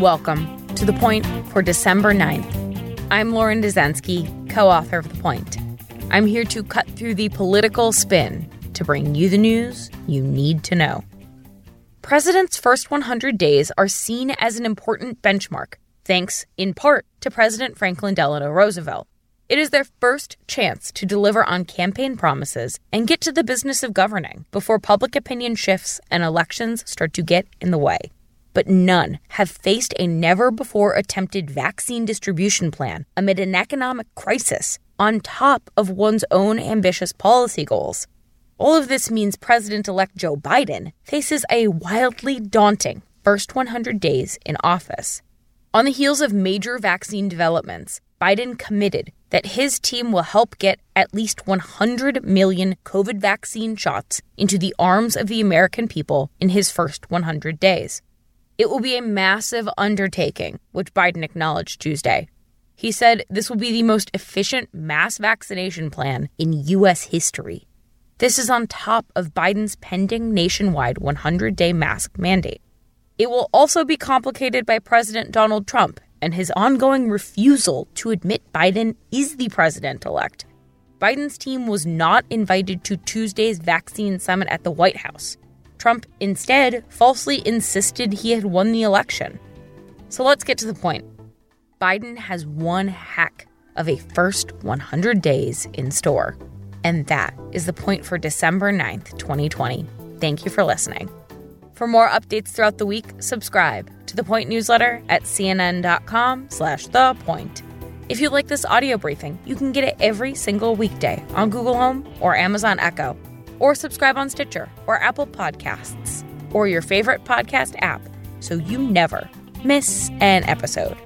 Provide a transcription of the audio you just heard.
Welcome to The Point for December 9th. I'm Lauren Dezenski, co author of The Point. I'm here to cut through the political spin to bring you the news you need to know. President's first 100 days are seen as an important benchmark, thanks in part to President Franklin Delano Roosevelt. It is their first chance to deliver on campaign promises and get to the business of governing before public opinion shifts and elections start to get in the way. But none have faced a never before attempted vaccine distribution plan amid an economic crisis on top of one's own ambitious policy goals. All of this means President elect Joe Biden faces a wildly daunting first 100 days in office. On the heels of major vaccine developments, Biden committed that his team will help get at least 100 million COVID vaccine shots into the arms of the American people in his first 100 days. It will be a massive undertaking, which Biden acknowledged Tuesday. He said this will be the most efficient mass vaccination plan in U.S. history. This is on top of Biden's pending nationwide 100 day mask mandate. It will also be complicated by President Donald Trump and his ongoing refusal to admit Biden is the president elect. Biden's team was not invited to Tuesday's vaccine summit at the White House. Trump instead falsely insisted he had won the election. So let's get to the point. Biden has one heck of a first 100 days in store. And that is the point for December 9th, 2020. Thank you for listening. For more updates throughout the week, subscribe to the Point newsletter at cnn.com slash the point. If you like this audio briefing, you can get it every single weekday on Google Home or Amazon Echo, or subscribe on Stitcher or Apple Podcasts, or your favorite podcast app so you never miss an episode.